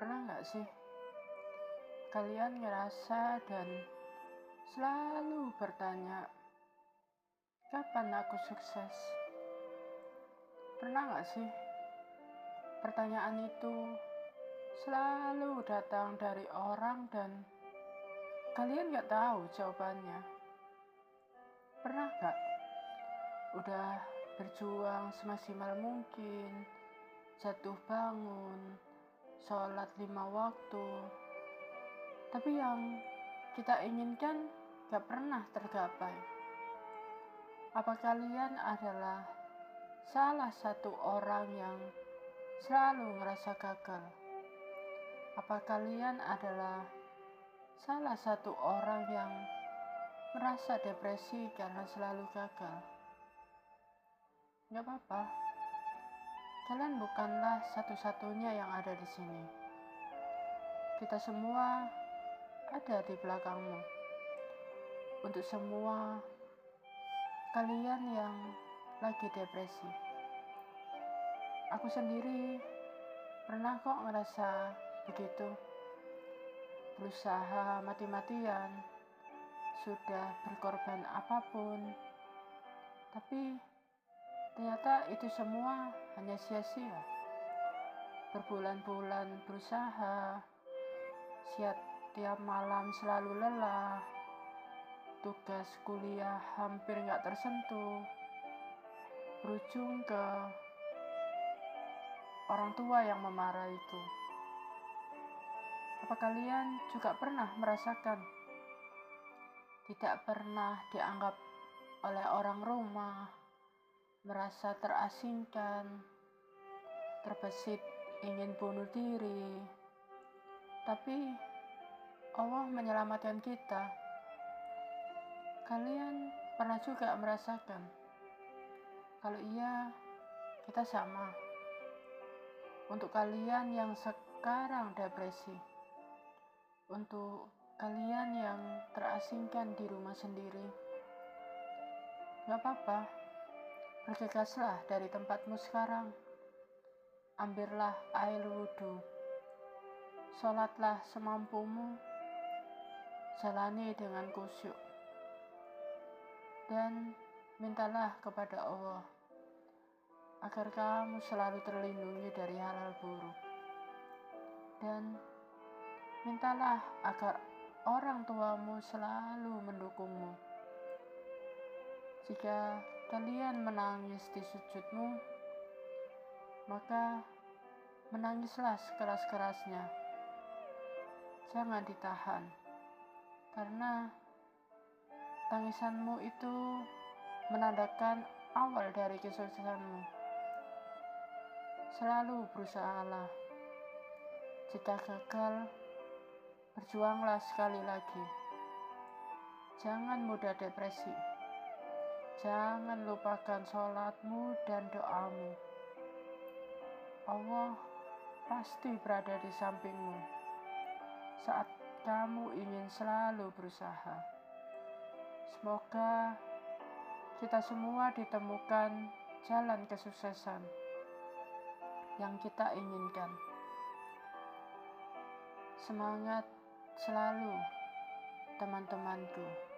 Pernah nggak sih kalian ngerasa dan selalu bertanya, kapan aku sukses? Pernah nggak sih pertanyaan itu selalu datang dari orang dan kalian nggak tahu jawabannya? Pernah nggak udah berjuang semaksimal mungkin, jatuh bangun, sholat lima waktu. Tapi yang kita inginkan gak pernah tergapai. Apa kalian adalah salah satu orang yang selalu ngerasa gagal? Apa kalian adalah salah satu orang yang merasa depresi karena selalu gagal? Gak apa-apa. Kalian bukanlah satu-satunya yang ada di sini. Kita semua ada di belakangmu. Untuk semua kalian yang lagi depresi. Aku sendiri pernah kok ngerasa begitu. Berusaha mati-matian, sudah berkorban apa pun, tapi Ternyata itu semua hanya sia-sia. Berbulan-bulan berusaha, tiap malam selalu lelah, tugas kuliah hampir nggak tersentuh, berujung ke orang tua yang memarahiku. Apa kalian juga pernah merasakan tidak pernah dianggap oleh orang rumah, merasa terasingkan, terbesit ingin bunuh diri. Tapi Allah menyelamatkan kita. Kalian pernah juga merasakan? Kalau iya, kita sama. Untuk kalian yang sekarang depresi, untuk kalian yang terasingkan di rumah sendiri, gak apa-apa Bergegaslah dari tempatmu sekarang. Ambillah air wudhu. Sholatlah semampumu. Jalani dengan kusyuk. Dan mintalah kepada Allah agar kamu selalu terlindungi dari hal-hal buruk. Dan mintalah agar orang tuamu selalu mendukungmu. Jika kalian menangis di sujudmu, maka menangislah sekeras-kerasnya. Jangan ditahan, karena tangisanmu itu menandakan awal dari kesuksesanmu. Selalu berusahalah. Jika gagal, berjuanglah sekali lagi. Jangan mudah depresi. Jangan lupakan sholatmu dan doamu. Allah pasti berada di sampingmu saat kamu ingin selalu berusaha. Semoga kita semua ditemukan jalan kesuksesan yang kita inginkan. Semangat selalu, teman-temanku.